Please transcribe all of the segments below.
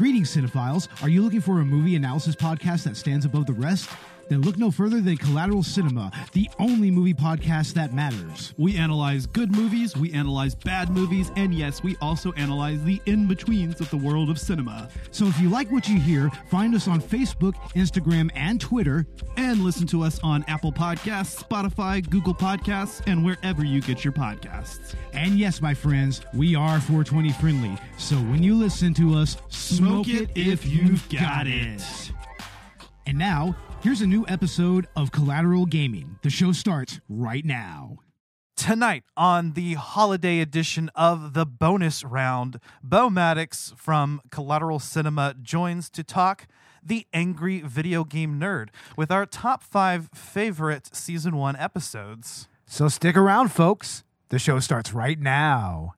Greetings, cinephiles. Are you looking for a movie analysis podcast that stands above the rest? Then look no further than Collateral Cinema, the only movie podcast that matters. We analyze good movies, we analyze bad movies, and yes, we also analyze the in betweens of the world of cinema. So if you like what you hear, find us on Facebook, Instagram, and Twitter. And listen to us on Apple Podcasts, Spotify, Google Podcasts, and wherever you get your podcasts. And yes, my friends, we are 420 friendly. So when you listen to us, smoke, it if you've got it. And now, here's a new episode of Collateral Gaming. The show starts right now. Tonight on the holiday edition of the bonus round, Bo Maddox from Collateral Cinema joins to talk the angry video game nerd with our top five favorite season one episodes. So stick around, folks. The show starts right now.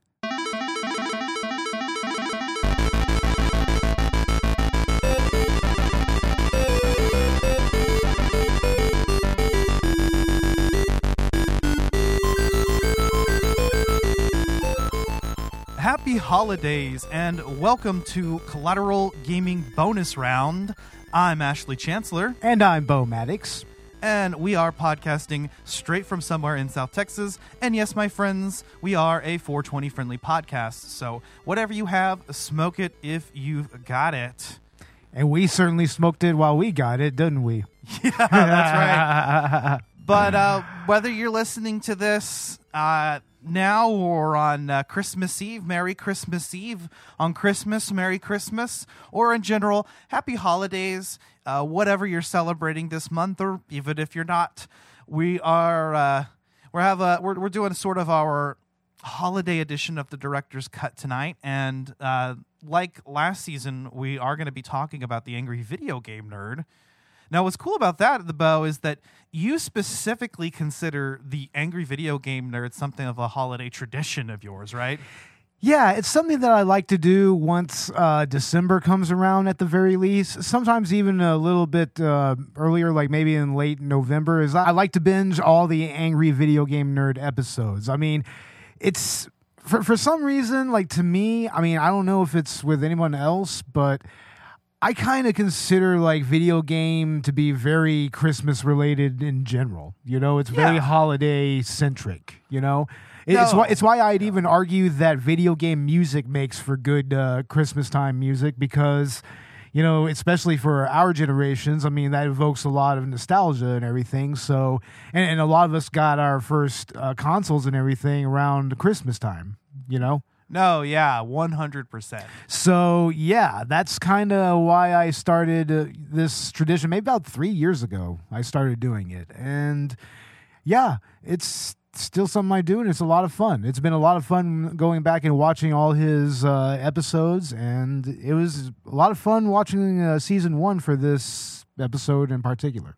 Happy holidays and welcome to Collateral Gaming Bonus Round. I'm Ashley Chancellor, And I'm Bo Maddox. and we are podcasting straight from somewhere in South Texas. And yes, my friends, we are a 420 friendly podcast. So whatever you have, smoke it if you've got it. And we certainly smoked it while we got it, didn't we? Yeah, that's right. But uh, whether you're listening to this uh, now or on uh, Christmas Eve, Merry Christmas Eve, on Christmas, Merry Christmas, or in general, Happy Holidays, uh, whatever you're celebrating this month, or even if you're not, we are uh, we have a we're we're doing sort of our holiday edition of the director's cut tonight and uh, like last season we are going to be talking about the angry video game nerd now, what's cool about that, the Bo, is that you specifically consider the angry video game nerd something of a holiday tradition of yours, right? Yeah, it's something that I like to do once uh, December comes around at the very least. Sometimes even a little bit uh, earlier, like maybe in late November. Is I like to binge all the angry video game nerd episodes. I mean, it's for for some reason, like to me, I mean, I don't know if it's with anyone else, but I kind of consider like video game to be very Christmas related in general. You know, it's very Yeah. holiday centric. You know, it's No. why it's why I'd even argue that video game music makes for good uh, Christmas time music because. You know, especially for our generations, I mean, that evokes a lot of nostalgia and everything. So, and, and a lot of us got our first uh, consoles and everything around Christmas time, you know? No, yeah, 100%. So yeah, that's kind of why I started uh, this tradition. Maybe about three years ago, I started doing it, and yeah, it's still something I do, and it's a lot of fun. It's been a lot of fun going back and watching all his uh, episodes, and it was a lot of fun watching uh, season one for this episode in particular.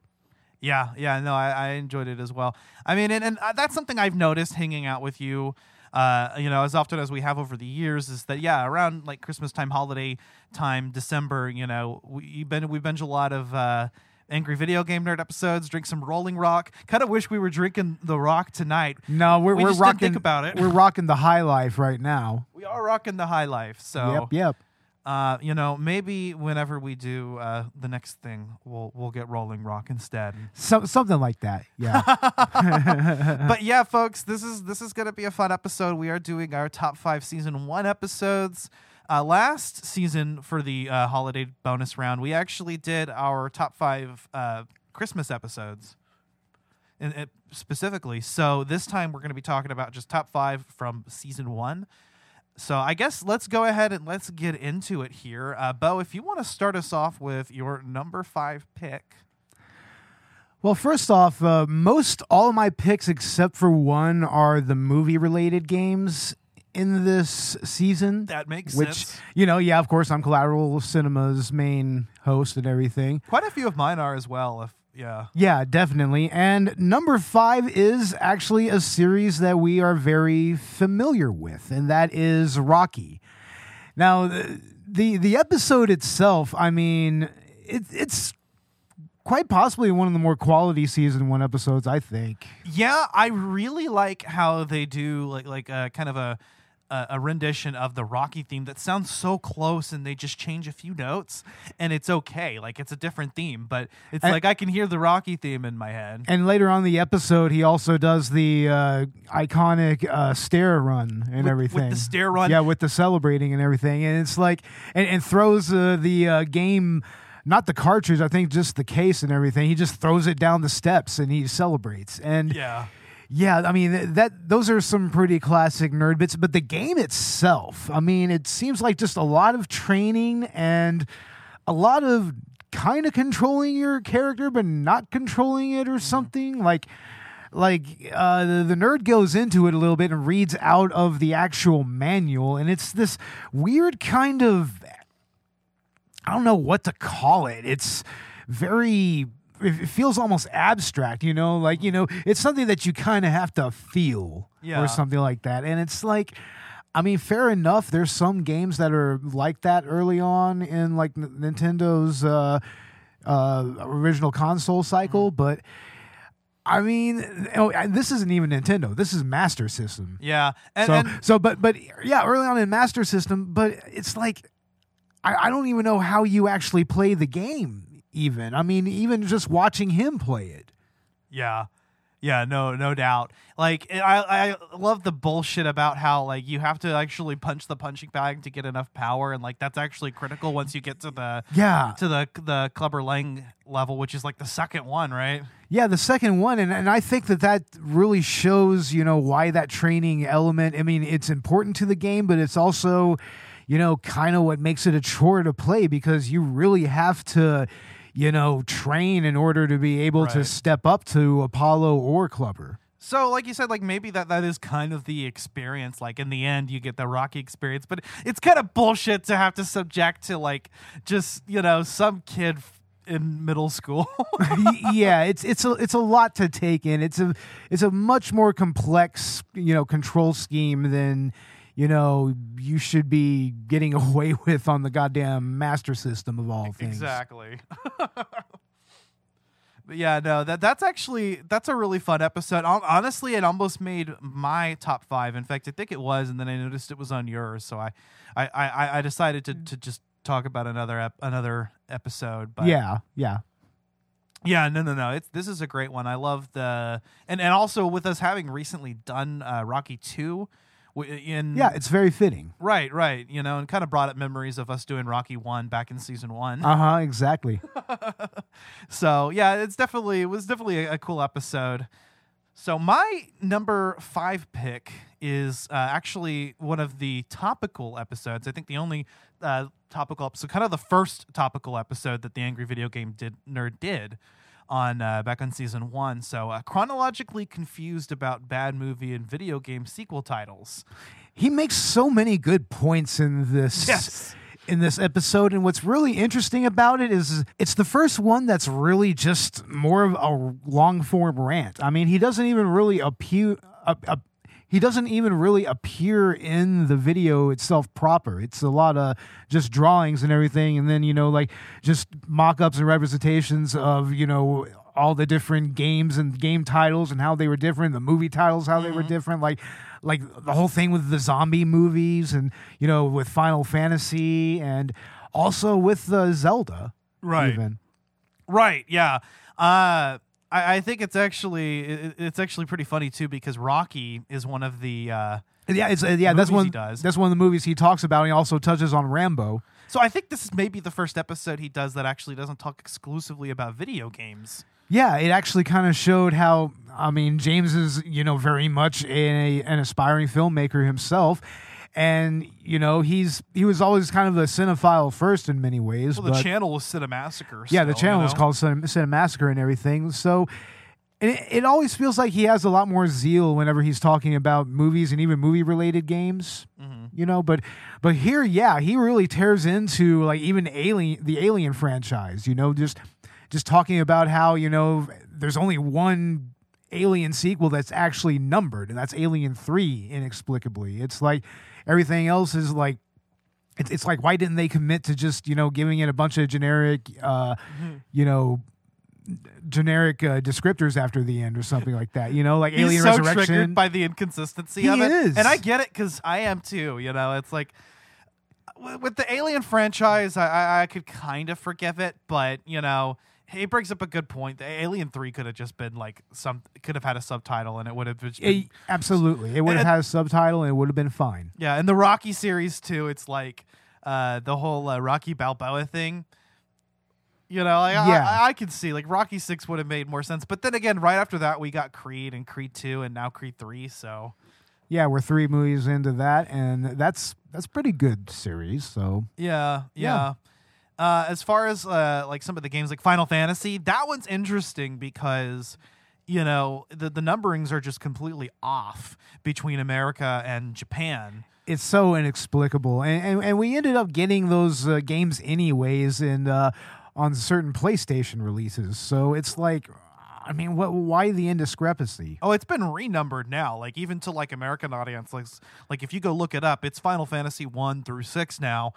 Yeah, yeah, no, I, I enjoyed it as well. I mean, and, and uh, that's something I've noticed hanging out with you. Uh, you know, as often as we have over the years, is that yeah, around like Christmas time, holiday time, December. You know, we been we binge a lot of uh, angry video game nerd episodes. Drink some Rolling Rock. Kind of wish we were drinking the Rock tonight. No, we're, We we're just didn't rocking. think about it. We're rocking the high life right now. We are rocking the high life. So Yep, yep. Uh, you know, maybe whenever we do uh, the next thing, we'll we'll get Rolling Rock instead. So, something like that. Yeah. but yeah, folks, this is this is gonna be a fun episode. We are doing our top five season one episodes. Uh, last season for the uh, holiday bonus round, we actually did our top five uh, Christmas episodes, in, in- specifically. So this time we're going to be talking about just top five from season one. So I guess let's go ahead and let's get into it here. Uh, Bo, if you want to start us off with your number five pick. Well, first off, uh, most all of my picks except for one are the movie related games in this season. That makes which, sense. you know, yeah, of course, I'm Collateral Cinema's main host and everything. Quite a few of mine are as well. If yeah. Yeah, definitely. And number five is actually a series that we are very familiar with, and that is Rocky. Now, the the, the episode itself, I mean, it, it's quite possibly one of the more quality season one episodes, I think. Yeah, I really like how they do like like a kind of a a, a rendition of the Rocky theme that sounds so close, and they just change a few notes, and it's okay. Like it's a different theme, but it's And- like I can hear the Rocky theme in my head. And later on in the episode, he also does the uh, iconic uh, stair run and With- everything. with the stair run? yeah, with the celebrating and everything, and it's like, and, and throws uh, the uh, game, not the cartridge, I think just the case and everything. He just throws it down the steps and he celebrates. And Yeah. Yeah, I mean that those are some pretty classic nerd bits, but the game itself, I mean, it seems like just a lot of training and a lot of kind of controlling your character but not controlling it or something like like uh, the, the nerd goes into it a little bit and reads out of the actual manual and it's this weird kind of I don't know what to call it. It's very it feels almost abstract, you know, like, you know, it's something that you kind of have to feel Yeah. or something like that. And it's like I mean, fair enough. There's some games that are like that early on in like N- Nintendo's uh, uh, original console cycle, Mm-hmm. but I mean, oh, this isn't even Nintendo. This is Master System. Yeah. And, so, and so, but, but yeah, early on in Master System, but it's like, I, I don't even know how you actually play the game. Even, I mean, even just watching him play it. Yeah. Yeah, no, no doubt. Like I, I love the bullshit about how like you have to actually punch the punching bag to get enough power, and like that's actually critical once you get to the Yeah, to the the Clubber Lang level, which is like the second one, right? Yeah, the second one, and, and I think that that really shows, you know, why that training element. I mean, it's important to the game, but it's also, you know, kind of what makes it a chore to play because you really have to, you know, train in order to be able to step up to Apollo or Clubber. So, like you said, like maybe that that is kind of the experience. Like in the end, you get the Rocky experience, but it's kind of bullshit to have to subject to like just you know some kid in middle school. Yeah, it's it's a it's a lot to take in. It's a it's a much more complex, you know, control scheme than you know you should be getting away with on the goddamn master system of all things. Exactly. but yeah, no, that that's actually that's a really fun episode. Honestly, it almost made my top five. In fact, I think it was, and then I noticed it was on yours, so I I, I, I decided to, to just talk about another ep- another episode. But Yeah, yeah. yeah, no, no, no. It's this is a great one. I love the and and also with us having recently done uh, Rocky two, in Yeah, it's very fitting. right, right. You know, and kind of brought up memories of us doing Rocky one back in season one. Uh huh. Exactly. So yeah, it's definitely it was definitely a, a cool episode. So my number five pick is uh, actually one of the topical episodes. I think the only uh, topical episode, kind of the first topical episode that the Angry Video Game did nerd did on uh, back on season one. So uh, chronologically confused about bad movie and video game sequel titles. He makes so many good points in this. Yes. In this episode, and what's really interesting about it is it's the first one that's really just more of a long form rant. I mean, he doesn't even really appear. Uh, uh, he doesn't even really appear in the video itself proper. It's a lot of just drawings and everything, and then you know, like just mock-ups and representations of you know all the different games and game titles and how they were different, the movie titles how they were different, like like the whole thing with the zombie movies and you know with Final Fantasy and also with the Zelda, right? Even. Right. Yeah. Uh, I, I think it's actually it, it's actually pretty funny too because Rocky is one of the. Uh, Yeah, it's uh, yeah. That's one. That's one of the movies he talks about. And he also touches on Rambo. so I think this is maybe the first episode he does that actually doesn't talk exclusively about video games. Yeah, it actually kind of showed how. I mean, James is you know very much a, an aspiring filmmaker himself, and you know he's he was always kind of a cinephile first in many ways. Well, the channel was Cinemassacre. yeah, the channel you is know? called Cin- Cinemassacre and everything. So. And it, it always feels like he has a lot more zeal whenever he's talking about movies and even movie related games, Mm-hmm. you know. But but here, yeah, he really tears into like even Alien, the Alien franchise, you know, just just talking about how you know there's only one Alien sequel that's actually numbered, and that's Alien Three. Inexplicably, it's like everything else is like it's, it's like why didn't they commit to just you know giving it a bunch of generic uh Mm-hmm. you know generic uh, descriptors after the end or something like that. You know, like He's Alien so Resurrection. triggered by the inconsistency He of it, is. and I get it because I am too. You know, it's like with the Alien franchise, I, I, I could kind of forgive it, but you know, he brings up a good point. The Alien Three could have just been like some could have had a subtitle, and it would have just been, Eh, absolutely, it would have had a subtitle and it would have been fine. yeah. And the Rocky series too, it's like uh, the whole uh, Rocky Balboa thing. You know, like, Yeah. I, I, could see like Rocky Six would have made more sense, but then again, right after that, we got Creed and Creed Two, and now Creed Three. So Yeah, we're three movies into that, and that's that's pretty good series. So Yeah, Yeah. yeah. Uh, as far as uh, like some of the games, like Final Fantasy, that one's interesting because you know the the numberings are just completely off between America and Japan. it's so inexplicable, and and, and we ended up getting those uh, games anyways, and uh, on certain PlayStation releases. So it's like, I mean, what? Why the indiscrepancy? Oh, it's been renumbered now, like even to like American audience. Like, like if you go look it up, it's Final Fantasy one through six now.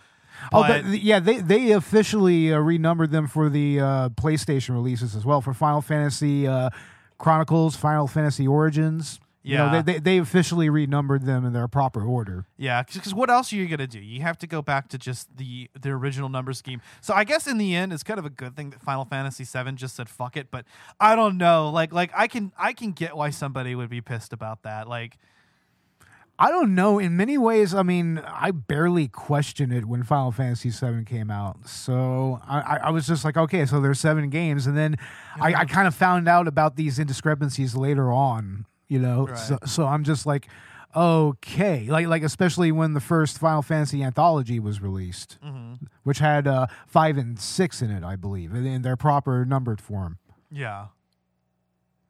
Oh, But- but yeah, they they officially uh, renumbered them for the uh, PlayStation releases as well for Final Fantasy uh, Chronicles, Final Fantasy Origins. You know, Yeah. they, they they officially renumbered them in their proper order. Yeah, because what else are you gonna do? You have to go back to just the the original number scheme. So I guess in the end, it's kind of a good thing that Final Fantasy VII just said fuck it. But I don't know. Like like I can I can get why somebody would be pissed about that. Like I don't know. In many ways, I mean, I barely questioned it when Final Fantasy VII came out. So I, I- was just like, okay, so there's seven games, and then I, I kind of found out about these indiscrepancies later on. You know, so, Right. so I'm just like, okay, like like especially when the first Final Fantasy anthology was released, which had uh, five and six in it, I believe, in their proper numbered form. yeah,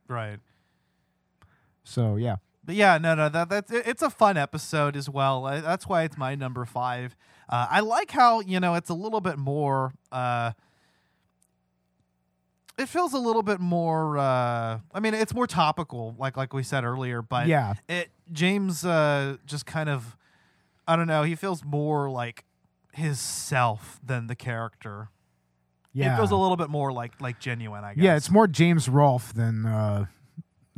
right. So yeah. But yeah, no, no, that that's it- it's a fun episode as well. I, that's why it's my number five. Uh, I like how you know it's a little bit more. Uh, it feels a little bit more. Uh, I mean, it's more topical, like like we said earlier. But Yeah. it James uh, just kind of, I don't know. He feels more like his self than the character. Yeah. It feels a little bit more like like genuine. I guess. Yeah, it's more James Rolfe than uh,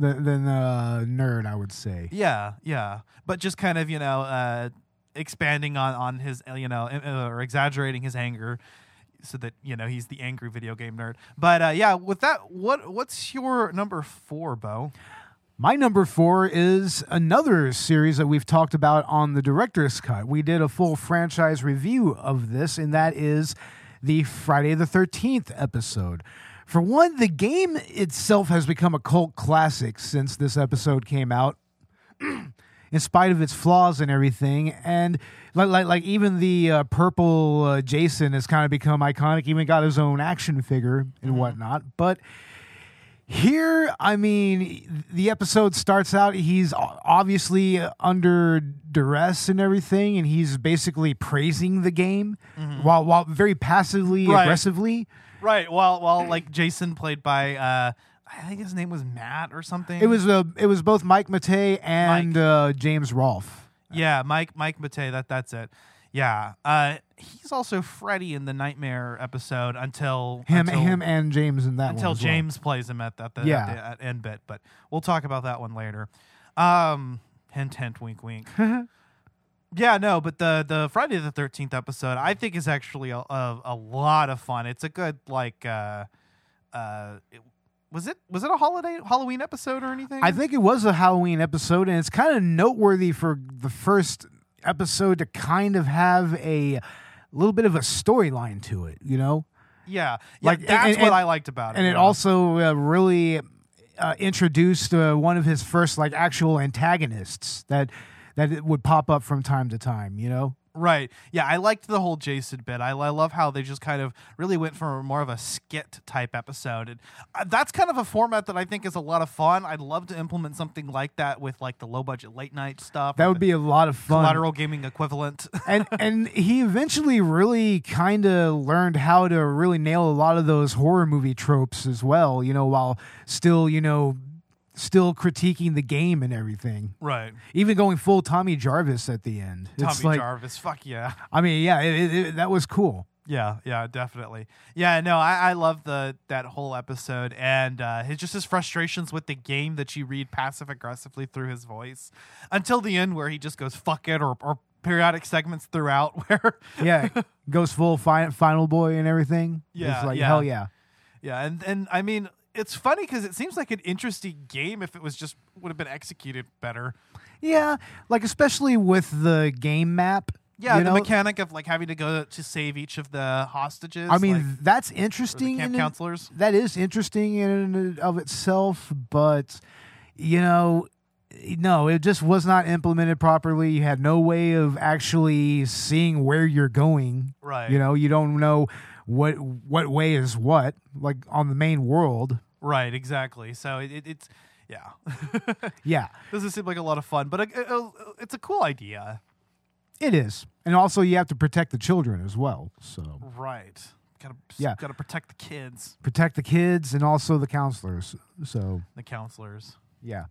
than, than uh, nerd, I would say. Yeah, yeah, but just kind of you know uh, expanding on on his uh, you know uh, or exaggerating his anger, so that you know he's the angry video game nerd. But uh, yeah, with that, what what's your number four, Bo? My number four is another series that we've talked about on the director's cut. We did a full franchise review of this, and that is the Friday the 13th episode. For one, the game itself has become a cult classic since this episode came out. in spite of its flaws and everything. And like like, like even the uh, purple uh, Jason has kind of become iconic. Even got his own action figure and whatnot. But here, I mean, the episode starts out. He's obviously under duress and everything, and he's basically praising the game while while very passively Right. aggressively. Right. Well, well, like Jason played by uh, I think his name was Matt or something. It was uh, it was both Mike Matei and uh, James Rolfe. yeah, Mike Mike Matei. That that's it. Yeah. Uh, he's also Freddy in the Nightmare episode until Him until, him and James in that until one as well. James plays him at the, at the, Yeah. at, the at end bit. But we'll talk about that one later. Um, hint, hint, wink, wink. yeah, no, but the the Friday the Thirteenth episode I think is actually a, a a lot of fun. It's a good like uh uh. It, was it was it a holiday Halloween episode or anything? I think it was a Halloween episode, and it's kind of noteworthy for the first episode to kind of have a little bit of a storyline to it, you know? Yeah, yeah Like, that's and- what I liked about it. And it also uh, really uh, introduced uh, one of his first like actual antagonists that that it would pop up from time to time, you know? Right. Yeah, I liked the whole Jason bit. I, I love how they just kind of really went for more of a skit type episode. And uh, that's kind of a format that I think is a lot of fun. I'd love to implement something like that with like the low budget late night stuff. That would be a lot of fun. collateral gaming equivalent. and and he eventually really kind of learned how to really nail a lot of those horror movie tropes as well you know while still you know still critiquing the game and everything right. even going full tommy jarvis at the end Tommy it's like Jarvis. Fuck yeah. i mean yeah it, it, it- that was cool Yeah, yeah, definitely. Yeah, no, I, I love the that whole episode and uh, his just his frustrations with the game that you read passive aggressively through his voice until the end where he just goes fuck it or, or periodic segments throughout where Yeah, goes full fi- final boy and everything. Yeah, it's like yeah. hell yeah. yeah, and and I mean it's funny because it seems like an interesting game if it was just would have been executed better. Yeah, like especially with the game map. Yeah, the know? mechanic of like having to go to save each of the hostages. I mean, like, that's interesting. camp in counselors. that is interesting in and of itself, but you know, no, it just was not implemented properly. You had no way of actually seeing where you're going. Right. You know, you don't know what what way is what, like on the main world. Right, exactly. So it, it, it's yeah. Yeah, Doesn't seem like a lot of fun, but uh, uh, it's a cool idea. it is, and also you have to protect the children as well. So Right. Gotta Yeah. gotta protect the kids, protect the kids and also the counselors. So the counselors, yeah.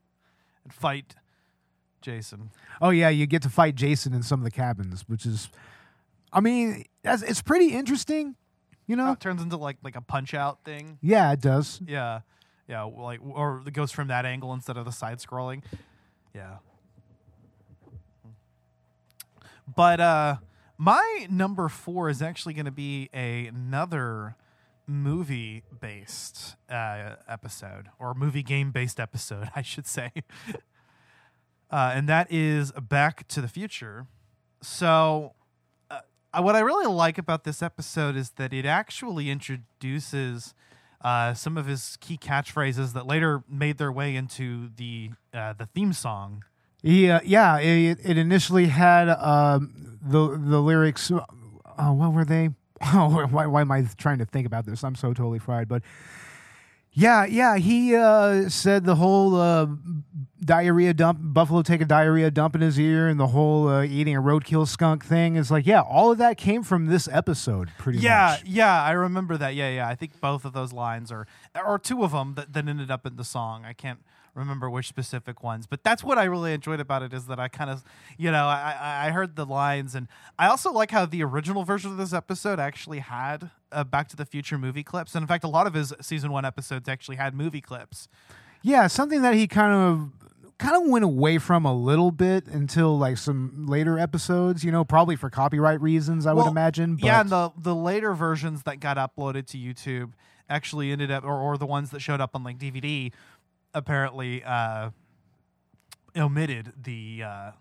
and fight Jason. Oh yeah, you get to fight Jason in some of the cabins, which is, I mean, that's, it's pretty interesting. You know? It turns into like like a punch out thing. yeah, it does. Yeah, yeah. Like or it goes from that angle instead of the side scrolling. Yeah. But uh, my number four is actually going to be a, another movie based uh, episode or movie game based episode, I should say. uh, and that is Back to the Future. So, what I really like about this episode is that it actually introduces uh, some of his key catchphrases that later made their way into the uh, the theme song. Yeah, yeah. It, it initially had um, the the lyrics. Uh, what were they? Oh, why, why am I trying to think about this? I'm so totally fried. But yeah, yeah. He uh, said the whole uh, diarrhea dump. Buffalo take a diarrhea dump in his ear, and the whole uh, eating a roadkill skunk thing is like, yeah, all of that came from this episode, pretty Yeah, much. yeah, yeah. I remember that. Yeah, yeah. I think both of those lines are, or two of them that, that ended up in the song. I can't remember which specific ones, but that's what I really enjoyed about it is that I kind of, you know, I, I heard the lines, and I also like how the original version of this episode actually had uh, Back to the Future movie clips, and in fact, a lot of his season one episodes actually had movie clips. Yeah, something that he kind of kind of went away from a little bit until like some later episodes, you know, probably for copyright reasons, I would imagine. But yeah, and the the later versions that got uploaded to YouTube actually ended up, or, or the ones that showed up on like DVD, apparently uh, omitted the uh,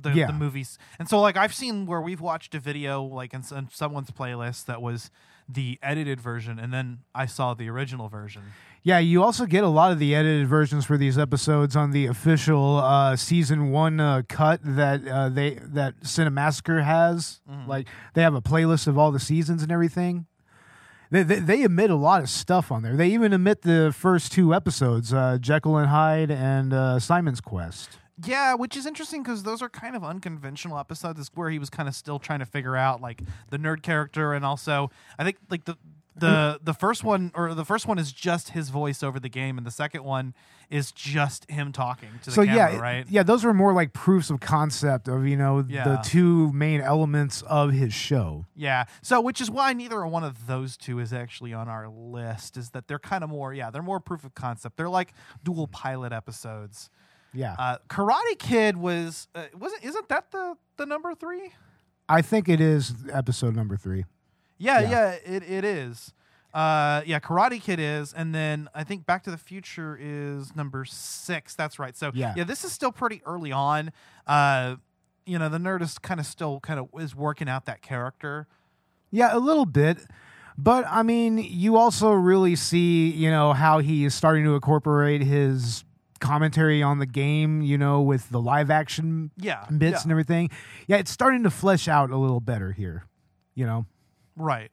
the, Yeah. the movies. And so, like, I've seen where we've watched a video like in, some- someone's playlist that was the edited version, and then I saw the original version. yeah, you also get a lot of the edited versions for these episodes on the official uh, season one uh, cut that uh, they that Cinemassacre has. Like they have a playlist of all the seasons and everything. They, they, they emit a lot of stuff on there. They even emit the first two episodes, uh, Jekyll and Hyde and uh, Simon's Quest. Yeah, which is interesting because those are kind of unconventional episodes. Where he was kind of still trying to figure out like the nerd character, and also I think like the the the first one or the first one is just his voice over the game, and the second one is just him talking to the so camera, yeah, right? yeah, those were more like proofs of concept of you know the two main elements of his show. Yeah. So, which is why neither one of those two is actually on our list. Is that they're kind of more, yeah, they're more proof of concept. They're like dual pilot episodes. Yeah, Uh, Karate Kid was uh, wasn't isn't that the the number three? I think it is episode number three. Yeah, Yeah. yeah, it, it is. Uh, yeah, Karate Kid is, and then I think Back to the Future is number six. That's right. So Yeah. yeah, this is still pretty early on. Uh, you know, the nerd is kind of still kind of is working out that character. Yeah, a little bit. But I mean, you also really see, you know, how he is starting to incorporate his commentary on the game, you know, with the live action Yeah, bits yeah. and everything. Yeah, it's starting to flesh out a little better here, you know. Right.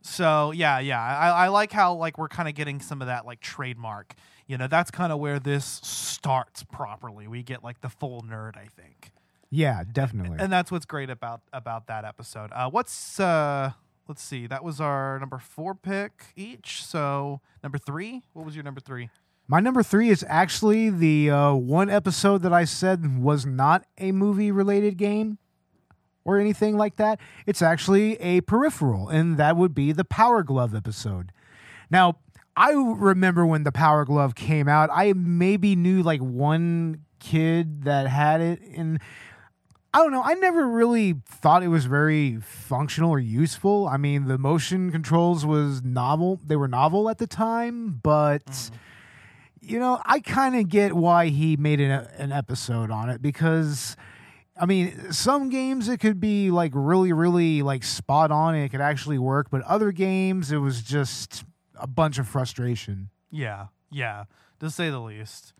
So yeah, yeah, I, I like how like we're kind of getting some of that like trademark. You know, that's kind of where this starts properly. We get like the full nerd, I think. Yeah, definitely. and that's what's great about about that episode. Uh, what's uh, let's see, that was our number four pick each. So number three, what was your number three? My number three is actually the uh, one episode that I said was not a movie related game. Or anything like that. It's actually a peripheral, and that would be the Power Glove episode. Now, I remember when the Power Glove came out, I maybe knew like one kid that had it, and I don't know. I never really thought it was very functional or useful. I mean, the motion controls was novel. They were novel at the time, but mm-hmm. you know, I kind of get why he made an, an episode on it because I mean, some games it could be like really really like spot on and it could actually work, but other games it was just a bunch of frustration. Yeah, yeah, to say the least.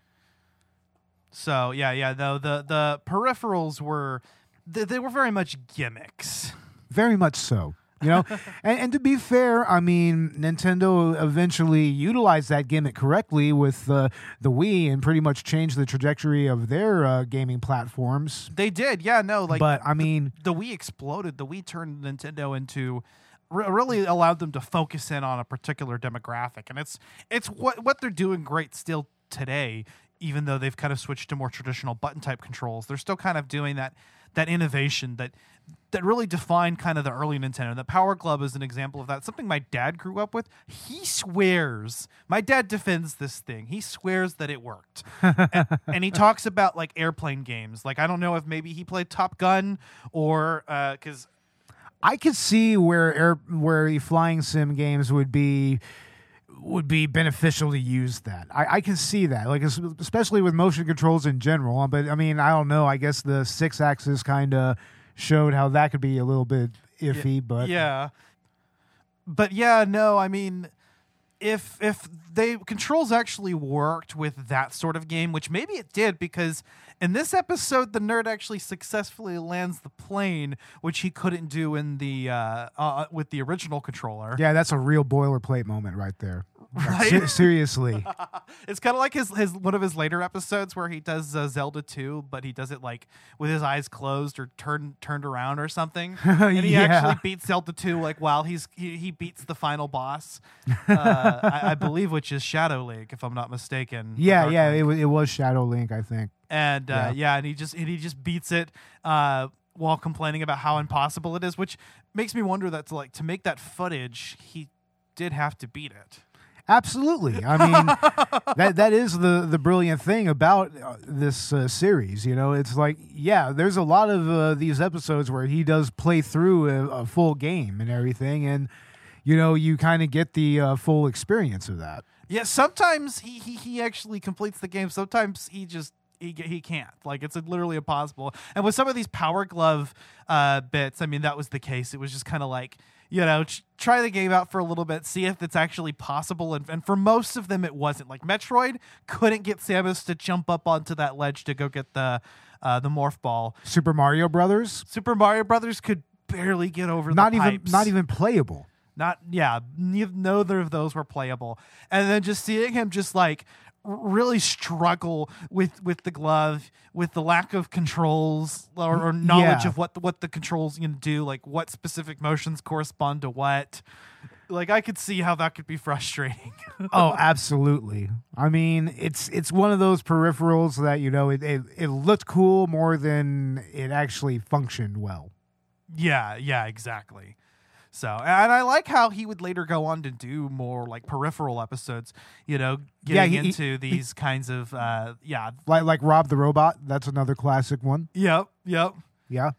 So yeah, yeah. Though the the peripherals were they, they were very much gimmicks. Very much so. You know, and, and to be fair, I mean, Nintendo eventually utilized that gimmick correctly with uh, the Wii and pretty much changed the trajectory of their uh, gaming platforms. They did, yeah. No, like, but I mean, the Wii exploded. The Wii turned Nintendo into really allowed them to focus in on a particular demographic, and it's it's what what they're doing great still today. Even though they've kind of switched to more traditional button type controls, they're still kind of doing that that innovation that that really defined kind of the early Nintendo. The Power Glove is an example of that. Something my dad grew up with. He swears. My dad defends this thing. He swears that it worked. and, and he talks about like airplane games. Like I don't know if maybe he played Top Gun or uh, because I could see where air where the flying sim games would be would be beneficial to use that. I, I can see that, like especially with motion controls in general. But I mean, I don't know. I guess the Sixaxis kind of showed how that could be a little bit iffy. But yeah, but yeah, no, I mean, if if they controls actually worked with that sort of game, which maybe it did, because in this episode, the nerd actually successfully lands the plane, which he couldn't do in the uh, uh with the original controller. yeah, that's a real boilerplate moment right there. Right? se- seriously, It's kind of like his his one of his later episodes where he does uh, Zelda 2, but he does it like with his eyes closed or turned turned around or something. And he Yeah. actually beats Zelda 2 like while he's he, he beats the final boss, uh, I, I believe, which is Shadow Link, if I'm not mistaken. yeah, yeah, Link. it was it was Shadow Link, I think. and uh, Yeah. yeah. and he just and he just beats it. Uh, while complaining about how impossible it is, which makes me wonder that to like to make that footage, he did have to beat it. Absolutely. I mean, that that is the the brilliant thing about uh, this uh, series. You know, it's like, yeah, there's a lot of uh, these episodes where he does play through a, a full game and everything, and you know, you kind of get the uh, full experience of that. Yeah, sometimes he, he he actually completes the game. Sometimes he just he he can't. Like it's literally impossible. And with some of these Power Glove uh, bits, I mean that was the case. It was just kind of like you know try the game out for a little bit, see if it's actually possible. And, and for most of them, it wasn't. Like Metroid couldn't get Samus to jump up onto that ledge to go get the uh, the morph ball. Super Mario Brothers, Super Mario Brothers could barely get over not the even pipes. not even playable. Not yeah, neither, of those were playable. And then just seeing him just like really struggle with with the glove, with the lack of controls or, or knowledge Yeah. of what the, what the controls can do, like what specific motions correspond to what. Like I could see how that could be frustrating. oh, absolutely. I mean, it's it's one of those peripherals that you know it it, it looked cool more than it actually functioned well. yeah, yeah, exactly. So, and I like how he would later go on to do more like peripheral episodes, you know, getting he- he- into these kinds of, uh, yeah, Like like Rob the Robot, that's another classic one. yep, yep. Yeah.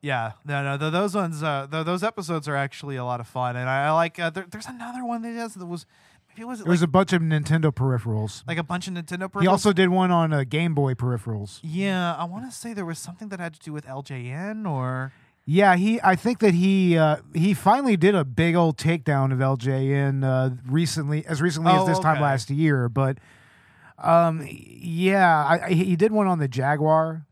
Yeah, no, no, th- those ones, uh, th- those episodes are actually a lot of fun, and I, I like. Uh, there, there's another one that does that was maybe was it There was like, a bunch of Nintendo peripherals. like a bunch of Nintendo. Peripherals. He also did one on uh, Game Boy peripherals. yeah, I want to say there was something that had to do with LJN or Yeah, he. I think that he uh, he finally did a big old takedown of LJN uh, recently, as recently Oh, as this time last year. But um, yeah, I, I, he did one on the Jaguar.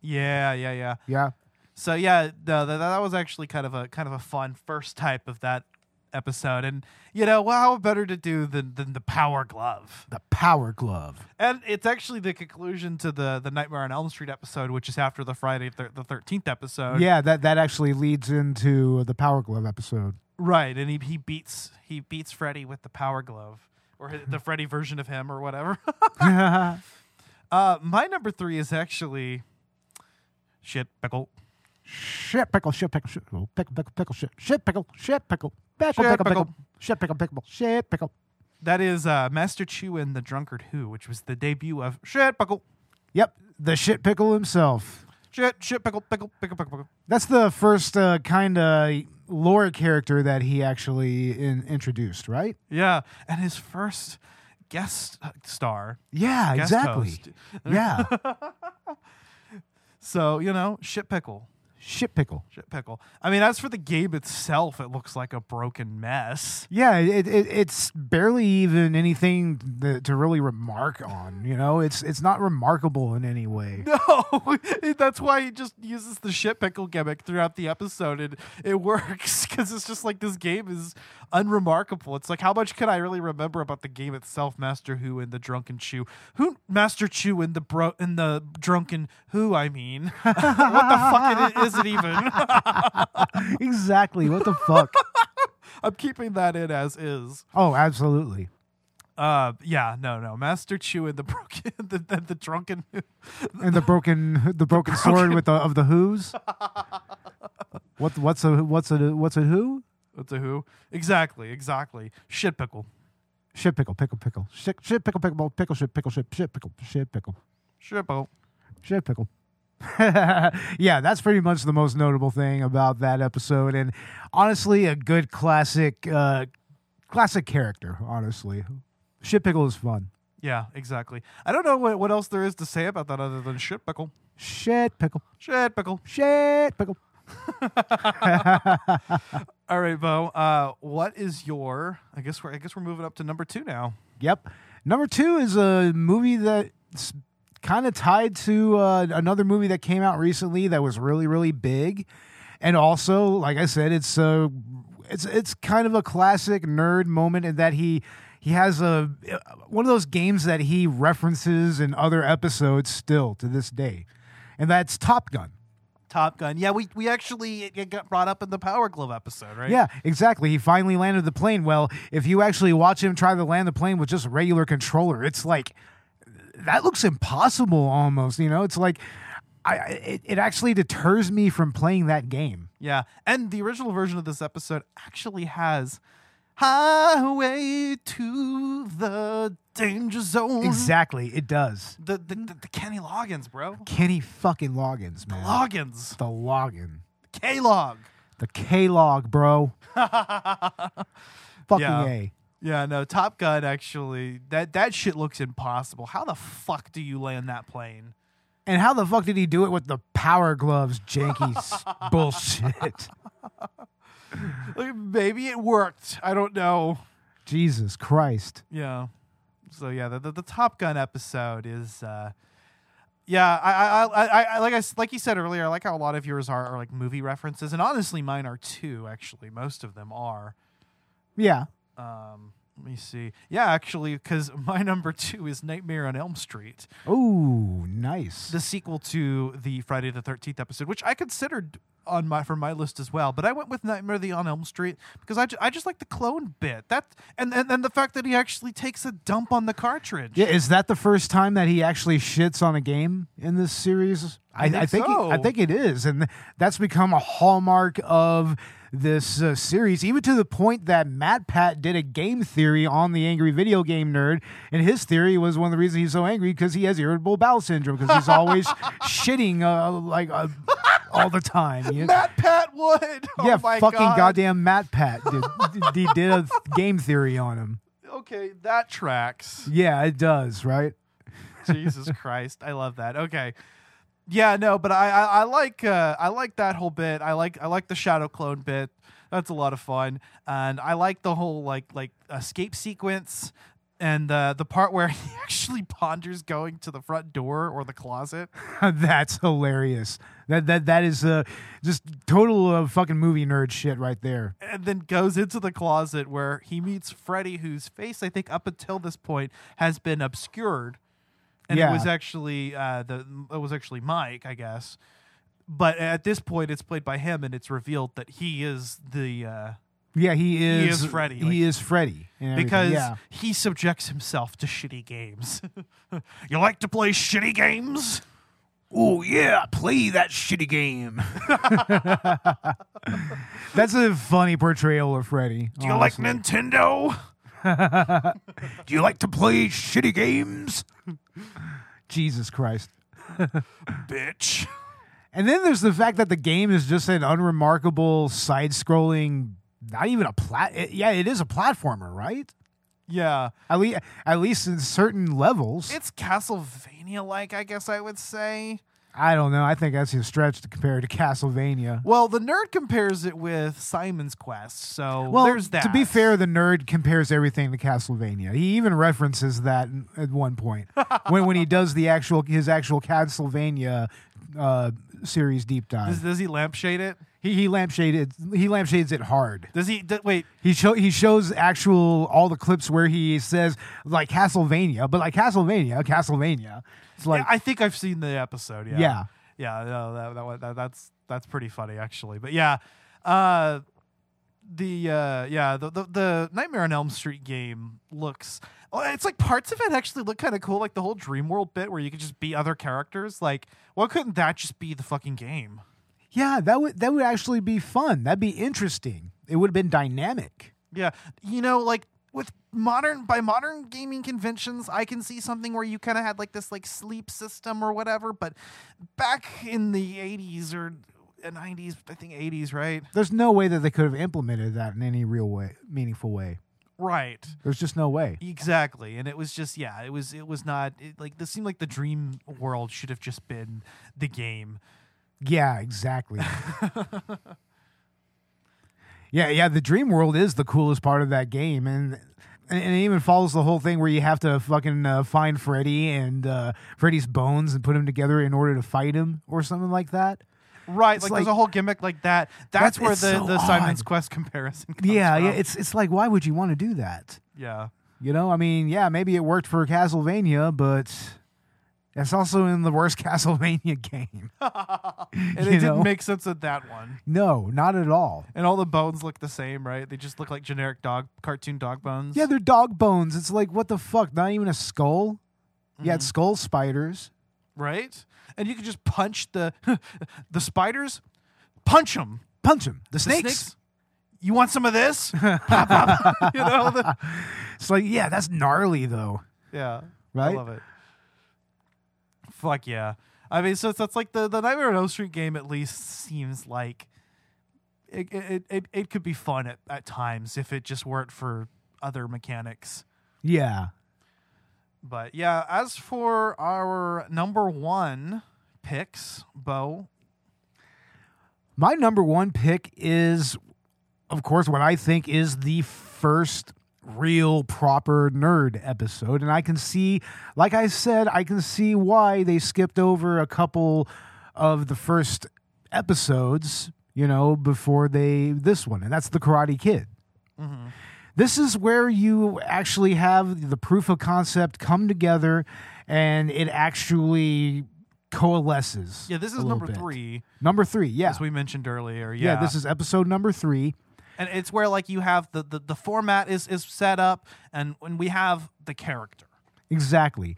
yeah, yeah, yeah. Yeah, So yeah, no, that, that was actually kind of a kind of a fun first type of that episode, and you know, well, how better to do than than the Power Glove? the Power Glove. And it's actually the conclusion to the the Nightmare on Elm Street episode, which is after the Friday thir- the Thirteenth episode. Yeah, that that actually leads into the Power Glove episode. Right, and he he beats he beats Freddy with the power glove, or hi- the Freddy version of him, or whatever. uh, my number three is actually shit pickle. Shit pickle, shit pickle, shit pickle, pickle, pickle, pickle, shit, shit pickle, shit pickle, pickle, Shit pickle, pickle, shit pickle, pickle, shit pickle. That is uh, Master Chu and the Drunkard Who, which was the debut of Shit Pickle. Yep, the shit pickle himself. Shit, shit, pickle, pickle, pickle, pickle, pickle. That's the first uh, kind of lore character that he actually in, introduced, right? Yeah, and his first guest uh, star. Yeah, Guest exactly. host. Yeah, So, you know, shit pickle. Shit pickle. Shit pickle. I mean, as for the game itself, it looks like a broken mess. Yeah, it, it it's barely even anything that, to really remark on. You know, it's it's not remarkable in any way. No, that's why he just uses the shit pickle gimmick throughout the episode, and it works because it's just like this game is unremarkable. It's like how much can I really remember about the game itself? Master Who and the Drunken Chew, who Master Chu and the bro and the Drunken Who? I mean, what the fuck it is it even? exactly. What the fuck? I'm keeping that in as is. Oh, absolutely. Uh, yeah, no, no, Master Chu and the broken, the, the, the Drunken Who. And the broken the broken sword with the of the who's. What what's a what's a what's a who? What's a Who? Exactly, exactly. Shit pickle. Shit pickle pickle pickle shit shit pickle pickle pickle shit pickle shit shit pickle shit pickle Shit pickle. shit pickle. yeah, that's pretty much the most notable thing about that episode, and honestly, a good classic uh, classic character. Honestly, shit pickle is fun. Yeah, exactly. I don't know what, what else there is to say about that other than shit pickle. Shit pickle Shit pickle. shit pickle. All right, Bo. Uh, what is your? I guess we're I guess we're moving up to number two now. Yep. Number two is a movie that's kind of tied to uh, another movie that came out recently that was really, really big, and also, like I said, it's uh, it's it's kind of a classic nerd moment in that he he has a one of those games that he references in other episodes still to this day, and that's Top Gun. Top Gun. Yeah, we we actually it got brought up in the Power Glove episode, right? Yeah, exactly. He finally landed the plane. Well, if you actually watch him try to land the plane with just a regular controller, it's like that looks impossible almost. You know, it's like I it, it actually deters me from playing that game. Yeah, and the original version of this episode actually has "Highway to the Danger Zone." Exactly, it does. The the, the, the Kenny Loggins, bro. Kenny fucking Loggins, man. Loggins. the login, K Log. the K log, bro. fucking Yeah. a. Yeah, no, Top Gun actually that that shit looks impossible. How the fuck do you land that plane? And how the fuck did he do it with the power gloves, janky bullshit? Maybe it worked. I don't know. Jesus Christ. Yeah. So yeah, the the, the Top Gun episode is uh yeah, I, I, I, I, like I like you said earlier. I like how a lot of yours are, are like movie references, and honestly, mine are too. Actually, most of them are. Yeah. Um, let me see. Yeah, actually, because my number two is Nightmare on Elm Street, Oh, nice. the sequel to the Friday the Thirteenth episode, which I considered on my for my list as well. But I went with Nightmare the on Elm Street because I, ju- I just like the clone bit. That and, and and the fact that he actually takes a dump on the cartridge. Yeah, is that the first time that he actually shits on a game in this series? I think think it- I think it is, and that's become a hallmark of this uh, series, even to the point that MatPat did a game theory on the Angry Video Game Nerd, and his theory was one of the reasons he's so angry because he has irritable bowel syndrome because he's always shitting uh, like uh, all the time. you know? Matt Pat Wood. Oh yeah, my fucking God. goddamn MatPat did, did, he did a game theory on him. Okay, that tracks. Yeah, it does, right? Jesus Christ, I love that. Okay, yeah, no, but I, I, I like uh, I like that whole bit. I like I like the shadow clone bit. That's a lot of fun, and I like the whole like like escape sequence. And uh, the part where he actually ponders going to the front door or the closet. That's hilarious. That that that is uh, just total uh, fucking movie nerd shit right there. and then goes into the closet where he meets Freddy, whose face I think up until this point has been obscured, and Yeah. it was actually uh, the it was actually Mike, I guess. But at this point, it's played by him, and it's revealed that he is the uh, Yeah, he is. He is Freddy, He like- is Freddy because yeah. he subjects himself to shitty games. you like to play shitty games? Oh yeah, play that shitty game. That's a funny portrayal of Freddy. Do you like. Nintendo? Do you like to play shitty games? Jesus Christ. Bitch. And then there's the fact that the game is just an unremarkable side-scrolling, not even a plat. it- yeah, it is a platformer, right? Yeah. At least, at least in certain levels. It's Castlevania like, I guess I would say. I don't know. I think that's a stretch to compare it to Castlevania. Well, the nerd compares it with Simon's Quest, so Well, there's that. to be fair, the nerd compares everything to Castlevania. He even references that at one point when when he does the actual his actual Castlevania uh, series deep dive. does, does he lampshade it? He he lampshaded he lampshades it hard. Does he? d- wait, He show he shows actual all the clips where he says like Castlevania, but like Castlevania, Castlevania. It's like yeah, I think I've seen the episode. Yeah, Yeah. yeah. No, that, that, that, that's that's pretty funny actually. But yeah, uh, the uh, yeah the, the the Nightmare on Elm Street game looks. It's like parts of it actually look kind of cool, like the whole Dream World bit where you could just be other characters. Like, why couldn't that just be the fucking game? yeah, that would that would actually be fun. That'd be interesting. It would have been dynamic. Yeah, you know, like with modern by modern gaming conventions, I can see something where you kind of had like this like sleep system or whatever. But back in the '80s or uh, '90s, I think '80s, right? There's no way that they could have implemented that in any real way, meaningful way. Right. There's just no way. Exactly, and it was just yeah, it was it was not it, like this seemed like the dream world should have just been the game. Yeah, exactly. yeah, yeah. The dream world is the coolest part of that game, and and it even follows the whole thing where you have to fucking uh, find Freddy and uh, Freddy's bones and put them together in order to fight him or something like that. Right, It's like, like- there's a whole gimmick like that. That's, That's- where the, so the Simon's odd. Quest comparison comes Yeah, from. yeah. It's it's like why would you want to do that? yeah. You know, I mean, yeah, maybe it worked for Castlevania, but it's also in the worst Castlevania game. And it didn't know? make sense with that one. No, not at all. And all the bones look the same, right? They just look like generic dog, cartoon dog bones. Yeah, they're dog bones. It's like what the fuck? Not even a skull. Yeah, mm-hmm. it's skull spiders. right. And you could just punch the the spiders. Punch them. Punch them. The The snakes. You want some of this? Pop, pop. you know. The, It's like yeah, that's gnarly though. yeah. Right? I love it. Fuck yeah. I mean, so it's, it's like the the Nightmare on Elm Street game. At least seems like it it it, it could be fun at, at times if it just weren't for other mechanics. Yeah. But yeah, as for our number one picks, Bo, My number one pick is, of course, what I think is the first real proper nerd episode. And I can see, like I said, I can see why they skipped over a couple of the first episodes, you know, before they, this one. And that's The Karate Kid. Mm-hmm. This is where you actually have the proof of concept come together and it actually coalesces. yeah, this is number bit. three, Number three, yeah. as we mentioned earlier. yeah. Yeah, this is episode number three. And it's where like you have the the, the format is is set up, and when we have the character. Exactly.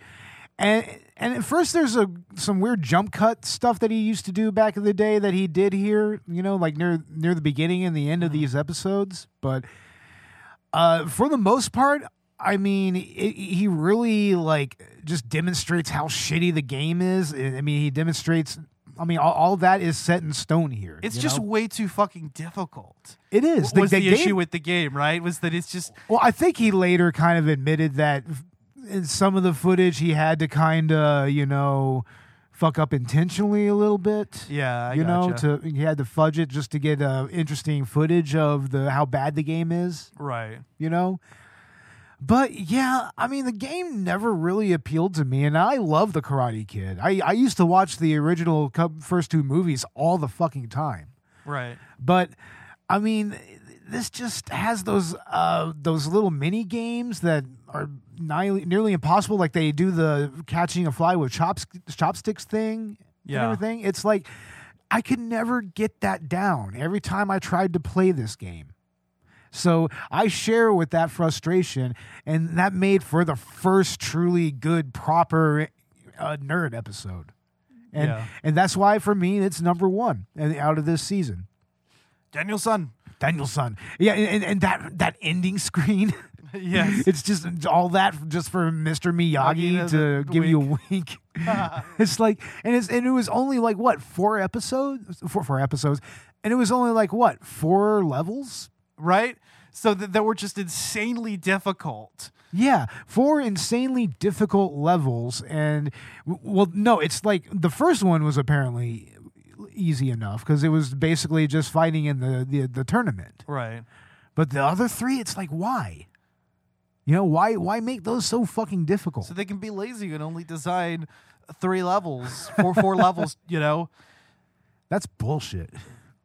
And and at first there's a some weird jump cut stuff that he used to do back in the day that he did here, you know, like near near the beginning and the end of these episodes. But uh, for the most part, I mean, it, he really like just demonstrates how shitty the game is. I mean, he demonstrates. I mean, all, all that is set in stone here. It's just know? way too fucking difficult. it is. was the, game- issue with the game, right? Was that it's just Well, I think he later kind of admitted that in some of the footage he had to kind of, you know, fuck up intentionally a little bit. yeah, I you know, to he had to fudge it just to get uh, interesting footage of the how bad the game is. right. You know. But yeah, I mean, the game never really appealed to me, and I love the Karate Kid. I, I used to watch the original first two movies all the fucking time. Right. But I mean, this just has those uh, those little mini games that are nearly, nearly impossible. Like they do the catching a fly with chops, chopsticks thing Yeah. and everything. It's like I could never get that down every time I tried to play this game. So I share with that frustration, and that made for the first truly good, proper uh, nerd episode. and Yeah. and that's why for me it's number one and out of this season. Danielson. Danielson, yeah, and, and that that ending screen, Yes. it's just all that just for Mr. Miyagi to give you a wink. it's like, and it's and it was only like what four episodes, four four episodes, and it was only like what four levels. Right? So that, that were just insanely difficult. Yeah, four insanely difficult levels, and well, no, it's like the first one was apparently easy enough because it was basically just fighting in the, the the tournament. Right. But the other three, it's like why? You know why? Why make those so fucking difficult? So they can be lazy and only design three levels, four four levels. You know. That's bullshit.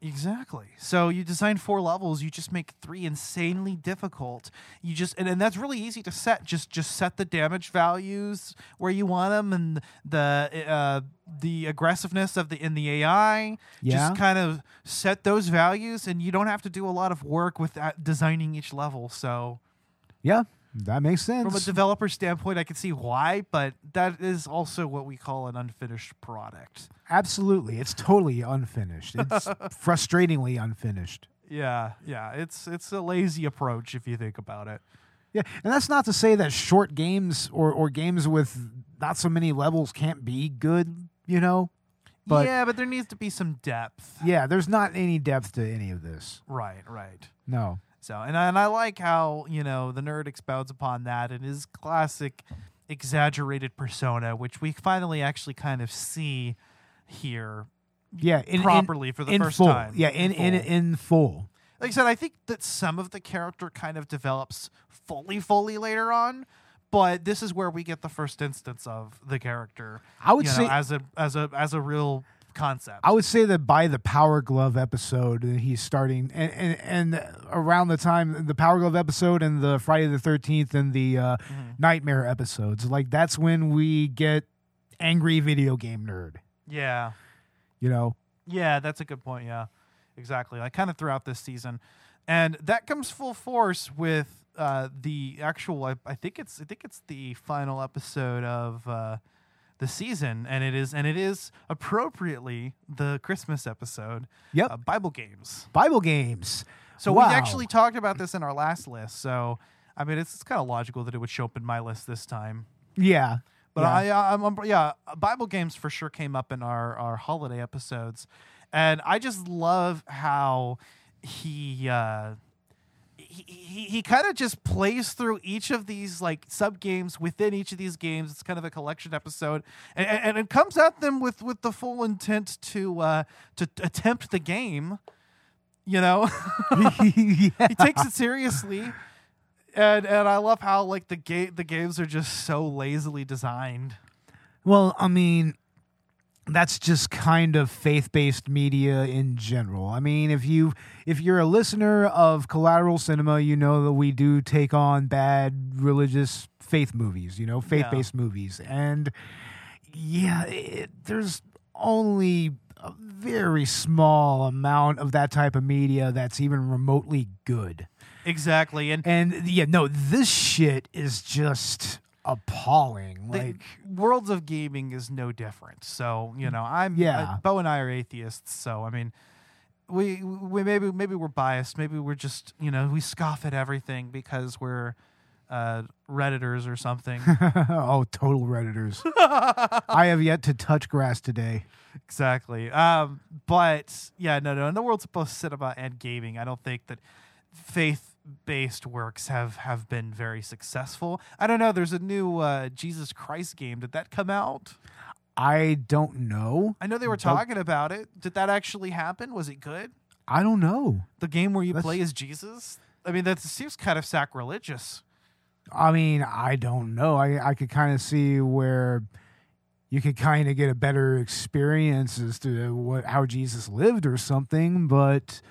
Exactly. So you design four levels, you just make three insanely difficult. You just and, and that's really easy to set. Just just set the damage values where you want them and the uh, the aggressiveness of the in the AI. Yeah. Just kind of set those values, and you don't have to do a lot of work with that, designing each level. So Yeah, that makes sense. from a developer standpoint, I can see why, but that is also what we call an unfinished product. Absolutely, it's totally unfinished. It's frustratingly unfinished. Yeah, yeah, it's it's a lazy approach if you think about it. Yeah, and that's not to say that short games or, or games with not so many levels can't be good, you know? But yeah. yeah, but there needs to be some depth. Yeah, there's not any depth to any of this. Right, right. No. So, and I, and I like how you know the nerd expounds upon that in his classic exaggerated persona, which we finally actually kind of see here Yeah, in, in- properly for the in first full. time. Yeah, in in full. in full. like I said, I think that some of the character kind of develops fully, fully later on. But this is where we get the first instance of the character. I would you know, say- as a as a as a real concept. I would say that by the Power Glove episode, he's starting, and, and and around the time the Power Glove episode and the Friday the Thirteenth and the uh, Mm-hmm. Nightmare episodes, like that's when we get angry video game nerd. yeah. You know, Yeah, that's a good point. Yeah, exactly. Like kind of throughout this season, and that comes full force with uh, the actual. I, I think it's. I think it's the final episode of uh, the season, and it is. And it is appropriately the Christmas episode. Yep. Uh, Bible games. Bible games. So Wow. we actually talked about this in our last list. So I mean, it's, it's kind of logical that it would show up in my list this time. Yeah. But yeah. I, I'm, I'm, yeah, Bible games for sure came up in our, our holiday episodes, and I just love how he uh, he he, he kind of just plays through each of these like sub games within each of these games. It's kind of a collection episode, and, and, it comes at them with with the full intent to uh, to attempt the game. You know, he takes it seriously. And and I love how like the game the games are just so lazily designed. Well, I mean, that's just kind of faith-based media in general. I mean, if you if you're a listener of Collateral Cinema, you know that we do take on bad religious faith movies, you know, faith-based movies. And yeah, it, there's only a very small amount of that type of media that's even remotely good. Exactly. And And yeah, no, this shit is just appalling. the Like Worlds of Gaming is no different. So, you know, I'm Yeah. uh, Bo and I are atheists, so I mean we we maybe maybe we're biased, maybe we're just, you know, we scoff at everything because we're uh redditors or something. oh, total redditors. I have yet to touch grass today. exactly. Um but yeah, no no, in the world's both cinema and gaming, I don't think that faith based works have have been very successful. I don't know, there's a new uh Jesus Christ game. Did that come out? I don't know. I know they were talking about it. Did that actually happen? Was it good? I don't know. The game where you That's- play as Jesus? I mean, that seems kind of sacrilegious. I mean, I don't know. I I could kind of see where you could kind of get a better experience as to what how Jesus lived or something, but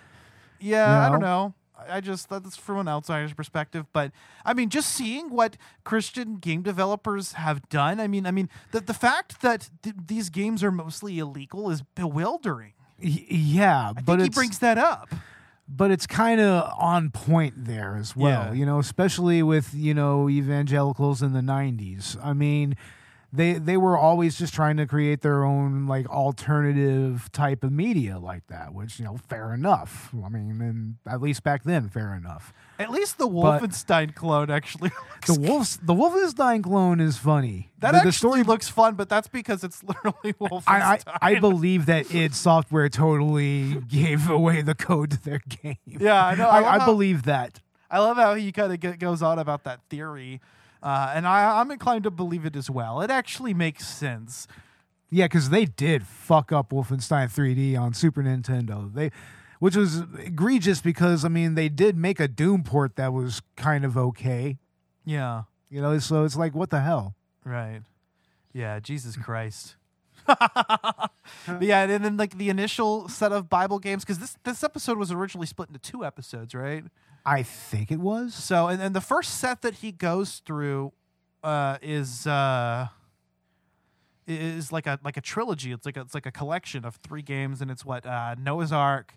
Yeah, I don't know. I just that's from an outsider's perspective, but I mean, just seeing what Christian game developers have done. I mean, I mean, the the fact that th- these games are mostly illegal is bewildering. y- yeah, I but he brings that up. but it's kind of on point there as well. Yeah. You know, especially with you know evangelicals in the '90s. I mean, they they were always just trying to create their own like alternative type of media like that, which you know, fair enough. I mean, and at least back then, fair enough. At least the But- Wolfenstein clone actually looks The wolf, the Wolfenstein clone is funny. That the, actually the story looks fun, but that's because it's literally Wolfenstein. I, I, I believe that id Software totally gave away the code to their game. Yeah, I know. I I, I how- believe that. I love how he kind of goes on about that theory, uh, and I, I'm inclined to believe it as well. It actually makes sense. Yeah, because they did fuck up Wolfenstein 3D on Super Nintendo. They, which was egregious because I mean they did make a Doom port that was kind of okay. Yeah, You know, so it's like what the hell. right. Yeah, Jesus Christ. Yeah, and then like the initial set of Bible games, because this this episode was originally split into two episodes, right? I think it was. So, and, and the first set that he goes through uh, is uh, is like a like a trilogy. It's like a, it's like a collection of three games, and it's what uh, Noah's Ark,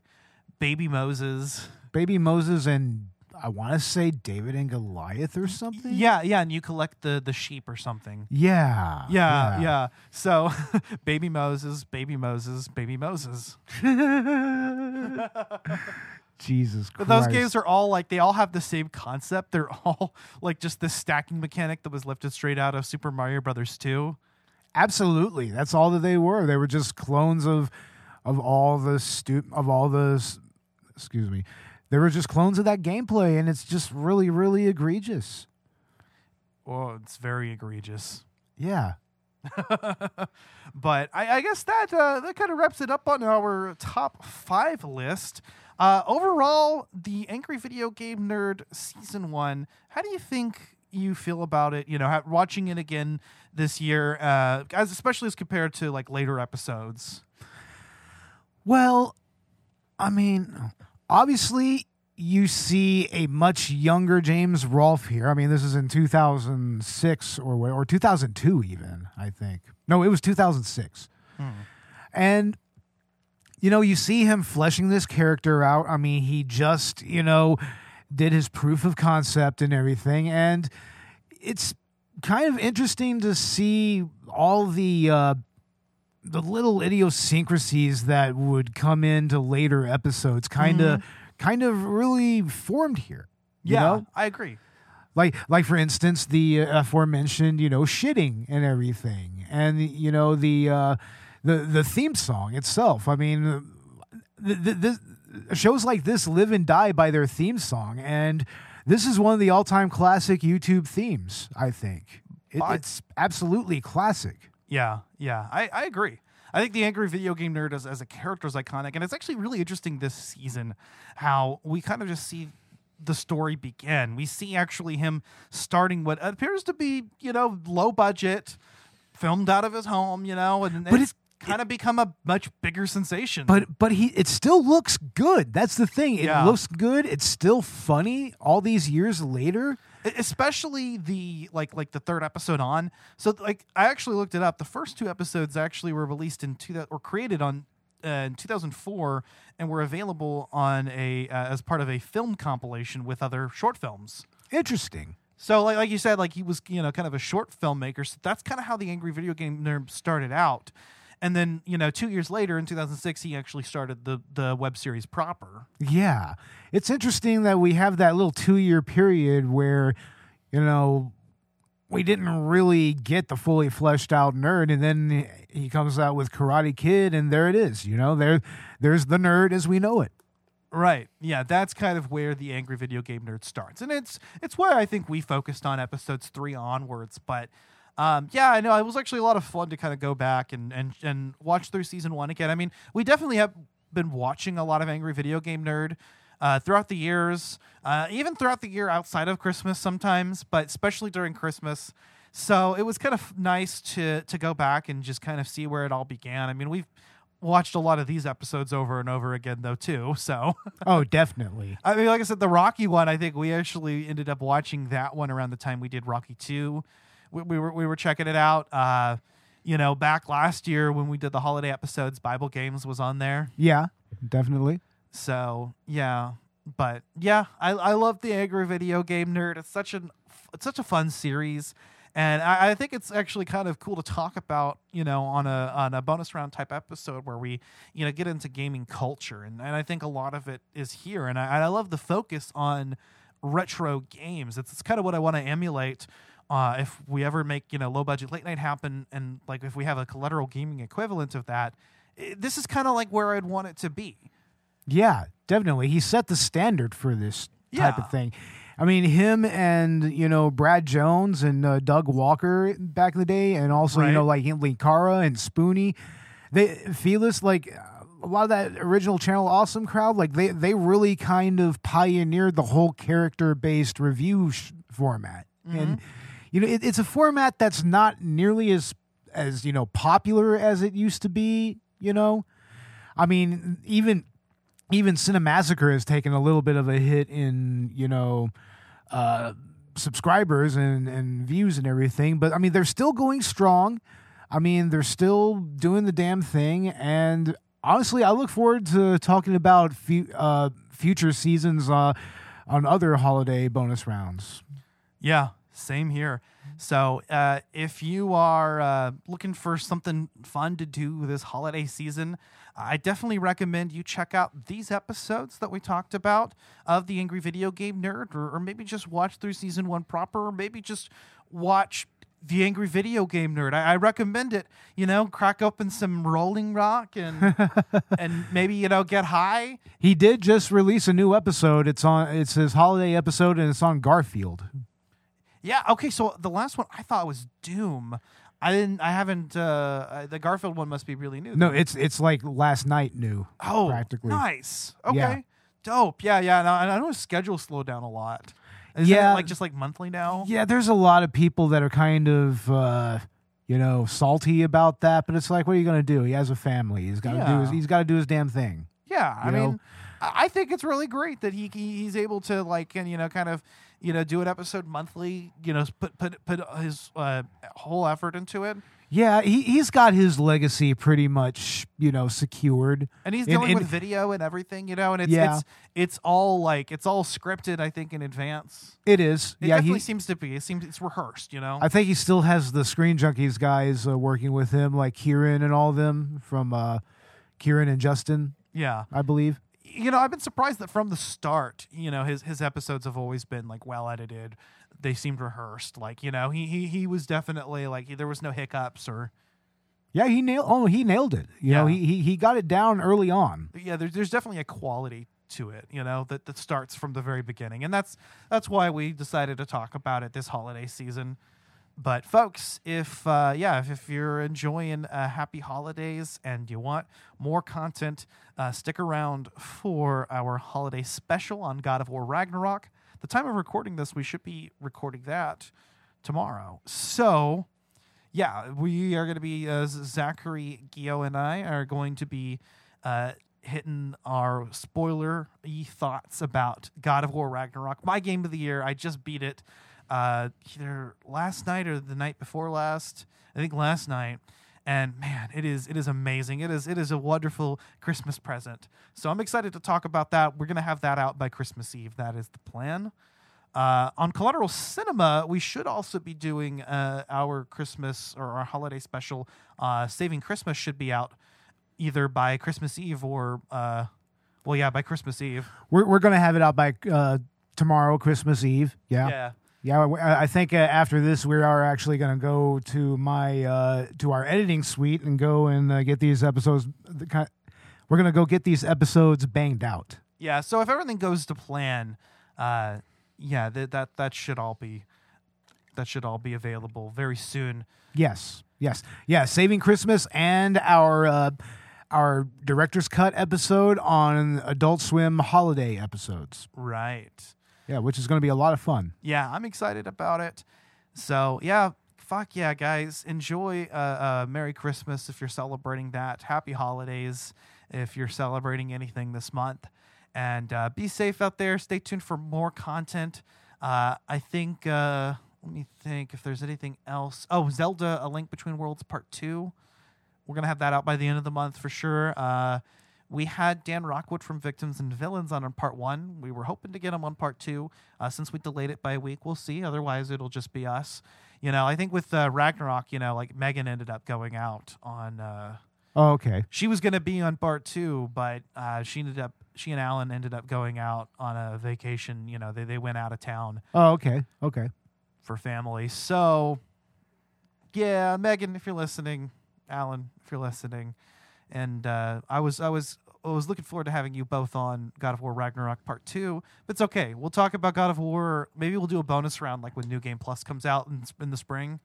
Baby Moses. Baby Moses and I want to say David and Goliath or something. Yeah, yeah, and you collect the the sheep or something. Yeah. Yeah, yeah. So, Baby Moses, Baby Moses, Baby Moses. Jesus Christ. But those games are all like they all have the same concept. They're all like just this stacking mechanic that was lifted straight out of Super Mario Brothers 2. Absolutely. That's all that they were. They were just clones of of all the stu- of all the excuse me. They were just clones of that gameplay and it's just really really egregious. Oh, it's very egregious. Yeah. But I, I guess that uh, that kind of wraps it up on our top five list. Uh, overall, the Angry Video Game Nerd season one. How do you think you feel about it? You know, watching it again this year, uh, as especially as compared to like later episodes. Well, I mean, obviously you see a much younger James Rolfe here. I mean, this is in 2006 or or 2002 even, I think. No, it was 2006. And you know, you see him fleshing this character out. I mean, he just, you know, did his proof of concept and everything and it's kind of interesting to see all the uh the little idiosyncrasies that would come into later episodes kind of kind of really formed here you know I agree. like like for instance the uh, aforementioned you know shitting and everything and you know the uh the the theme song itself i mean th- th- this shows like this live and die by their theme song and this is one of the all-time classic youtube themes i think it, it's absolutely classic Yeah, yeah, I, I agree. I think the angry video game nerd as, as a character is iconic, and it's actually really interesting this season how we kind of just see the story begin. We see actually him starting what appears to be, you know, low budget, filmed out of his home, you know, and But it's kind of become a much bigger sensation. but but he it still looks good that's the thing it Yeah. looks good it's still funny all these years later especially the like like the third episode on. So like i actually looked it up. The first two episodes actually were released in two or created on uh, in 2004 and were available on a uh, as part of a film compilation with other short films. Interesting. So like, like you said like he was you know kind of a short filmmaker. So that's kind of how the angry video game nerd started out and then you know two years later in 2006 he actually started the the web series proper Yeah. It's interesting that we have that little two year period where, you know, we didn't really get the fully fleshed out nerd, and then he comes out with Karate Kid, and there it is. You know, there, there's the nerd as we know it. Right. Yeah, that's kind of where the angry video game nerd starts. And it's it's where I think we focused on episodes 3 onwards, but um, yeah, I know it was actually a lot of fun to kind of go back and, and and watch through season 1 again. I mean, we definitely have been watching a lot of angry video game nerd uh, throughout the years, uh, even throughout the year outside of Christmas sometimes, but especially during Christmas. So it was kind of nice to to go back and just kind of see where it all began. I mean, we've watched a lot of these episodes over and over again though too. So Oh, definitely. I mean, like I said, the Rocky one, I think we actually ended up watching that one around the time we did Rocky Two. We, we were we were checking it out. Uh, you know, back last year when we did the holiday episodes, Bible Games was on there. Yeah, definitely. So yeah, but yeah, I I love the Angry Video Game Nerd. It's such an it's such a fun series, And I, I think it's actually kind of cool to talk about, you know, on a on a bonus round type episode where we, you know, get into gaming culture, and, and I think a lot of it is here, and I, I love the focus on retro games. It's, it's kind of what I want to emulate. Uh, if we ever make you know low budget late night happen, and like if we have a collateral gaming equivalent of that, i this is kind of like where I'd want it to be. Yeah, definitely. He set the standard for this type Yeah. of thing. I mean, him and you know Brad Jones and uh, Doug Walker back in the day, and also you know like Linkara and Spoonie. They Phelous like a lot of that original Channel Awesome crowd. Like they they really kind of pioneered the whole character based review sh- format, and you know it, it's a format that's not nearly as as you know popular as it used to be. You know, I mean even even Cinemassacre has taken a little bit of a hit in you know uh, subscribers and and views and everything, but I mean they're still going strong. I mean they're still doing the damn thing, and honestly, I look forward to talking about fu- uh, future seasons uh, on other holiday bonus rounds. Yeah, same here. So, uh, if you are uh, looking for something fun to do this holiday season, I definitely recommend you check out these episodes that we talked about of the Angry Video Game Nerd, or, or maybe just watch through season one proper, or maybe just watch the Angry Video Game Nerd. I, I recommend it. You know, crack open some Rolling Rock and and maybe you know get high. He did just release a new episode. It's on. It's his holiday episode, and it's on Garfield. Yeah. Okay. So the last one I thought was Doom. I didn't. I haven't. Uh, the Garfield one must be really new. No, it's it's like last night new. Oh, practically. nice. Okay. Yeah. Dope. Yeah. Yeah. And I, and I know his schedule slowed down a lot. Is Yeah. It like just like monthly now. Yeah, there's a lot of people that are kind of, uh, you know, salty about that. But it's like, what are you going to do? He has a family. He's got to do. His, Yeah. he's got to do his damn thing. Yeah, I You know? mean, I I think it's really great that he, he he's able to like and you know kind of you know do an episode monthly. You know, put put put his uh, whole effort into it, Yeah, he he's got his legacy pretty much, you know, secured. and he's And- dealing and- with video and everything. You know, and it's Yeah. it's it's all like it's all scripted. I think in advance. It is. It yeah, definitely he. seems to be. It seems it's rehearsed. You know. I think he still has the Screen Junkies guys uh, working with him, like Kieran and all of them from uh, Kieran and Justin, yeah. I believe. You know, I've been surprised that from the start, you know, his his episodes have always been like well edited. They seemed rehearsed. Like, you know, he he he was definitely like there was no hiccups or Yeah, he nailed. Oh, he nailed it. You know, he, he he got it down early on. yeah, there's there's definitely a quality to it, you know, that that starts from the very beginning. And that's that's why we decided to talk about it this holiday season. But folks, if uh, yeah, if, if you're enjoying uh, happy holidays and you want more content, uh, stick around for our holiday special on God of War Ragnarok. The time of recording this, we should be recording that tomorrow. So yeah, we are going to be uh, Zachary, Gio, and I are going to be uh, hitting our spoiler thoughts about God of War Ragnarok, my game of the year. I just beat it uh, either last night or the night before last. I think last night. And man, it is it is amazing. It is it is a wonderful Christmas present. So I'm excited to talk about that. We're gonna have that out by Christmas Eve. That is the plan. Uh, on Collateral Cinema, we should also be doing uh, our Christmas or our holiday special. Uh, Saving Christmas should be out either by Christmas Eve or, uh, well, yeah, by Christmas Eve. We're we're gonna have it out by uh, tomorrow, Christmas Eve. Yeah, Yeah. Yeah. I think uh, after this, we are actually gonna go to my uh, to our editing suite and go and uh, get these episodes. We're gonna go get these episodes banged out. Yeah. So if everything goes to plan, uh, yeah, th- that that should all be that should all be available very soon. Yes, yes, yeah. Saving Christmas and our uh, our director's cut episode on Adult Swim holiday episodes. Right. Yeah, which is going to be a lot of fun. yeah, I'm excited about it. So yeah, fuck yeah, guys, enjoy uh, uh, Merry Christmas if you're celebrating that. Happy holidays if you're celebrating anything this month, and uh, be safe out there. Stay tuned for more content. Uh, I think. Uh, let me think if there's anything else. Oh, Zelda: A Link Between Worlds Part Two. We're gonna have that out by the end of the month for sure. We had Dan Rockwood from Victims and Villains on on part one. We were hoping to get him on part two. Uh, since we delayed it by a week, we'll see. Otherwise, it'll just be us. You know, I think with uh, Ragnarok, you know, like Megan ended up going out on. Uh, Oh, okay. she was going to be on part two, but uh, she ended up. She and Alan ended up going out on a vacation. You know, they they went out of town Oh, okay. Okay. for family. So, yeah, Megan, if you're listening, Alan, if you're listening, and uh, I was I was I was looking forward to having you both on God of War Ragnarok Part Two. But it's okay. We'll talk about God of War. Maybe we'll do a bonus round like when New Game Plus comes out in, in the spring.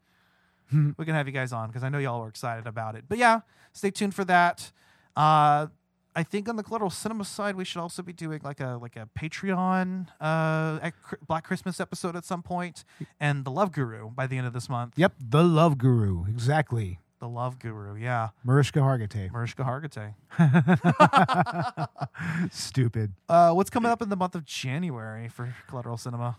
we can have you guys on because I know y'all are excited about it. But yeah, stay tuned for that. Uh, I think on the collateral cinema side, we should also be doing like a like a Patreon uh, Black Christmas episode at some point, and the Love Guru by the end of this month. Yep. The Love Guru. Exactly. The Love Guru, yeah, Mariska Hargitay. Mariska Hargitay. Stupid. Uh, what's coming up in the month of January for Collateral Cinema?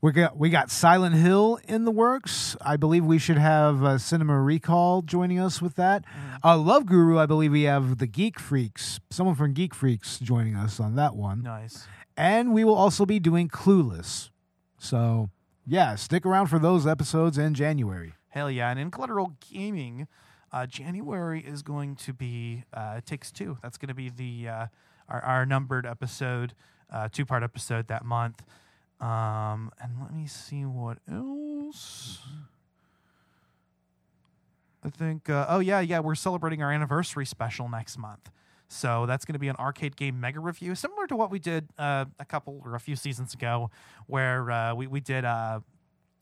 We got we got Silent Hill in the works. I believe we should have uh, Cinema Recall joining us with that. Uh, Love Guru. I believe we have the Geek Freaks. Someone from Geek Freaks joining us on that one. Nice. And we will also be doing Clueless. So yeah, stick around for those episodes in January. Hell yeah! And in Collateral Gaming, uh, January is going to be uh, Takes Two. That's going to be the uh, our, our numbered episode, uh, two part episode that month. Um, and let me see what else. I think. Uh, oh yeah, yeah. We're celebrating our anniversary special next month. So that's going to be an arcade game mega review, similar to what we did uh, a couple or a few seasons ago, where uh, we we did uh,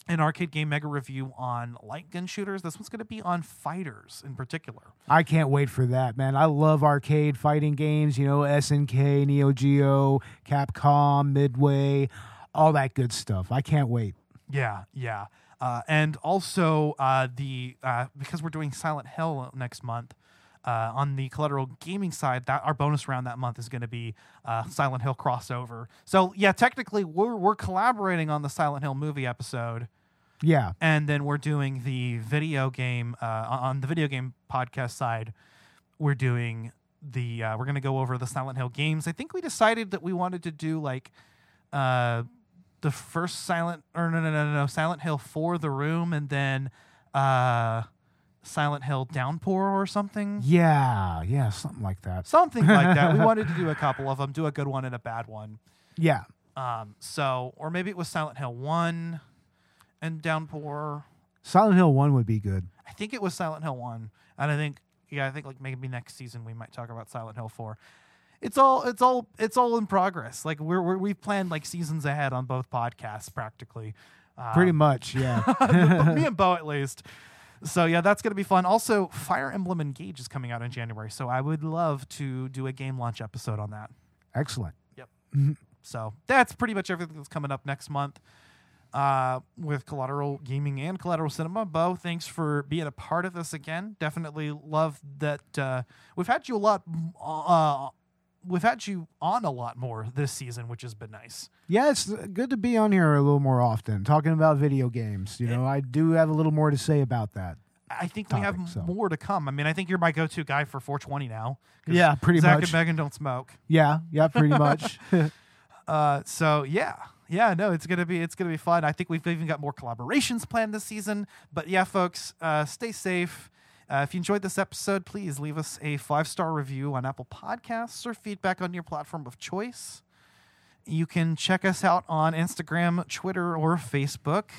an arcade game mega review on light gun shooters. This one's going to be on fighters in particular. I can't wait for that, man. I love arcade fighting games, you know, SNK, Neo Geo, Capcom, Midway, all that good stuff. I can't wait. Yeah, yeah. Uh, and also uh, the uh, because we're doing Silent Hill next month. Uh, on the collateral gaming side, that our bonus round that month is going to be uh, Silent Hill crossover. So yeah, technically we're we're collaborating on the Silent Hill movie episode, Yeah. and then we're doing the video game uh, on the video game podcast side. We're doing the uh, we're going to go over the Silent Hill games. I think we decided that we wanted to do like uh, the first Silent or no no no no no Silent Hill 4 The Room, and then uh, Silent Hill Downpour or something. Yeah. Yeah. Something like that. Something like that. We wanted to do a couple of them, do a good one and a bad one. Yeah. Um, so, or maybe it was Silent Hill 1 and Downpour. Silent Hill 1 would be good. I think it was Silent Hill 1. And I think yeah, I think like maybe next season we might talk about Silent Hill 4. It's all it's all it's all in progress. Like we're, we're we've planned like seasons ahead on both podcasts practically. Uh, Pretty much. Yeah. me and Bo at least. So yeah, that's gonna be fun. Also, Fire Emblem Engage is coming out in January, so I would love to do a game launch episode on that. Excellent. Yep. So that's pretty much everything that's coming up next month uh, with Collateral Gaming and Collateral Cinema. Bo, thanks for being a part of this again. Definitely love that uh, we've had you a lot. Uh, we've had you on a lot more this season, which has been nice. Yeah, it's good to be on here a little more often, talking about video games. You know, I do have a little more to say about that. I think we have so. more to come. I mean, I think you're my go-to guy for 420 now. Yeah, pretty Zach much. and Megan don't smoke. Yeah, yeah, pretty much. Uh, so yeah, yeah, no, it's gonna be it's gonna be fun. I think we've even got more collaborations planned this season. But yeah, folks, uh, stay safe. Uh, if you enjoyed this episode, please leave us a five star review on Apple Podcasts or feedback on your platform of choice. You can check us out on Instagram, Twitter, or Facebook.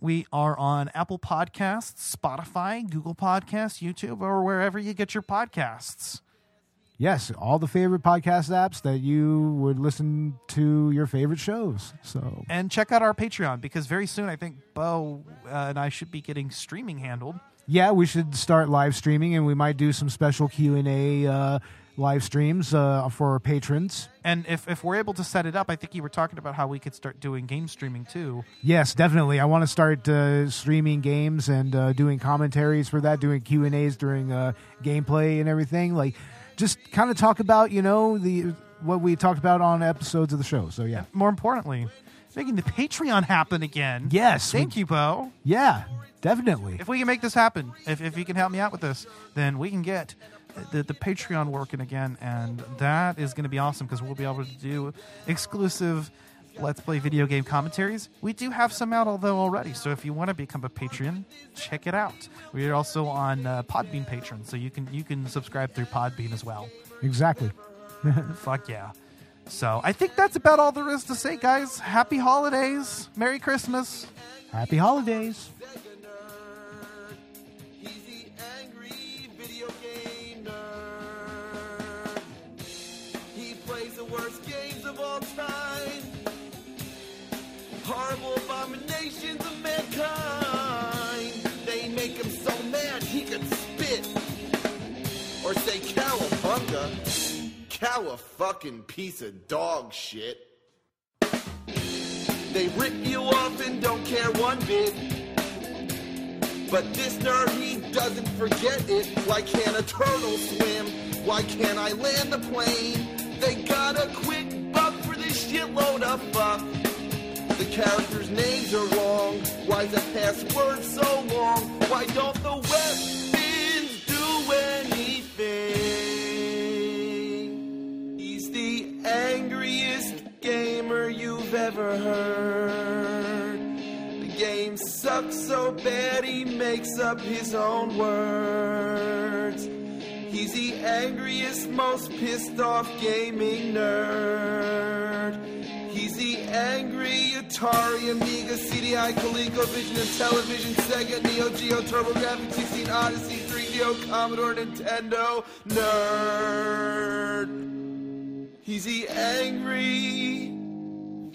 We are on Apple Podcasts, Spotify, Google Podcasts, YouTube, or wherever you get your podcasts. yes, all the favorite podcast apps that you would listen to your favorite shows. So and check out our Patreon because very soon I think Bo uh, and I should be getting streaming handled. Yeah, we should start live streaming, and we might do some special Q and A uh, live streams uh, for our patrons. And if, if we're able to set it up, I think you were talking about how we could start doing game streaming too. Yes, definitely. I want to start uh, streaming games and uh, doing commentaries for that, doing Q and A's during uh, gameplay and everything. Like, just kind of talk about you know the what we talked about on episodes of the show. So yeah, More importantly, making the Patreon happen again. yes, Thank you, Bo. yeah, definitely. If we can make this happen, if, if you can help me out with this, then we can get the, the Patreon working again. And that is going to be awesome because we'll be able to do exclusive Let's Play video game commentaries. We do have some out, although already. So if you want to become a Patreon, check it out. We are also on uh, Podbean Patron, so you can you can subscribe through Podbean as well. Exactly. Fuck yeah. So I think that's about all there is to say, guys. Happy holidays. Merry Christmas. Happy holidays. Fucking piece of dog shit. They rip you off and don't care one bit. But this nerd, he doesn't forget it. Why can't a turtle swim? Why can't I land the plane? They got a quick buck for this shitload of fuck. The characters' names are wrong. Why's the password so long? Why don't the weapons ever heard. The game sucks so bad he makes up his own words. He's the angriest, most pissed off gaming nerd. He's the angry Atari, Amiga, CDI, ColecoVision, and Television, Sega, Neo Geo, TurboGrafx, 16, Odyssey, 3DO, Commodore, Nintendo nerd. He's the angry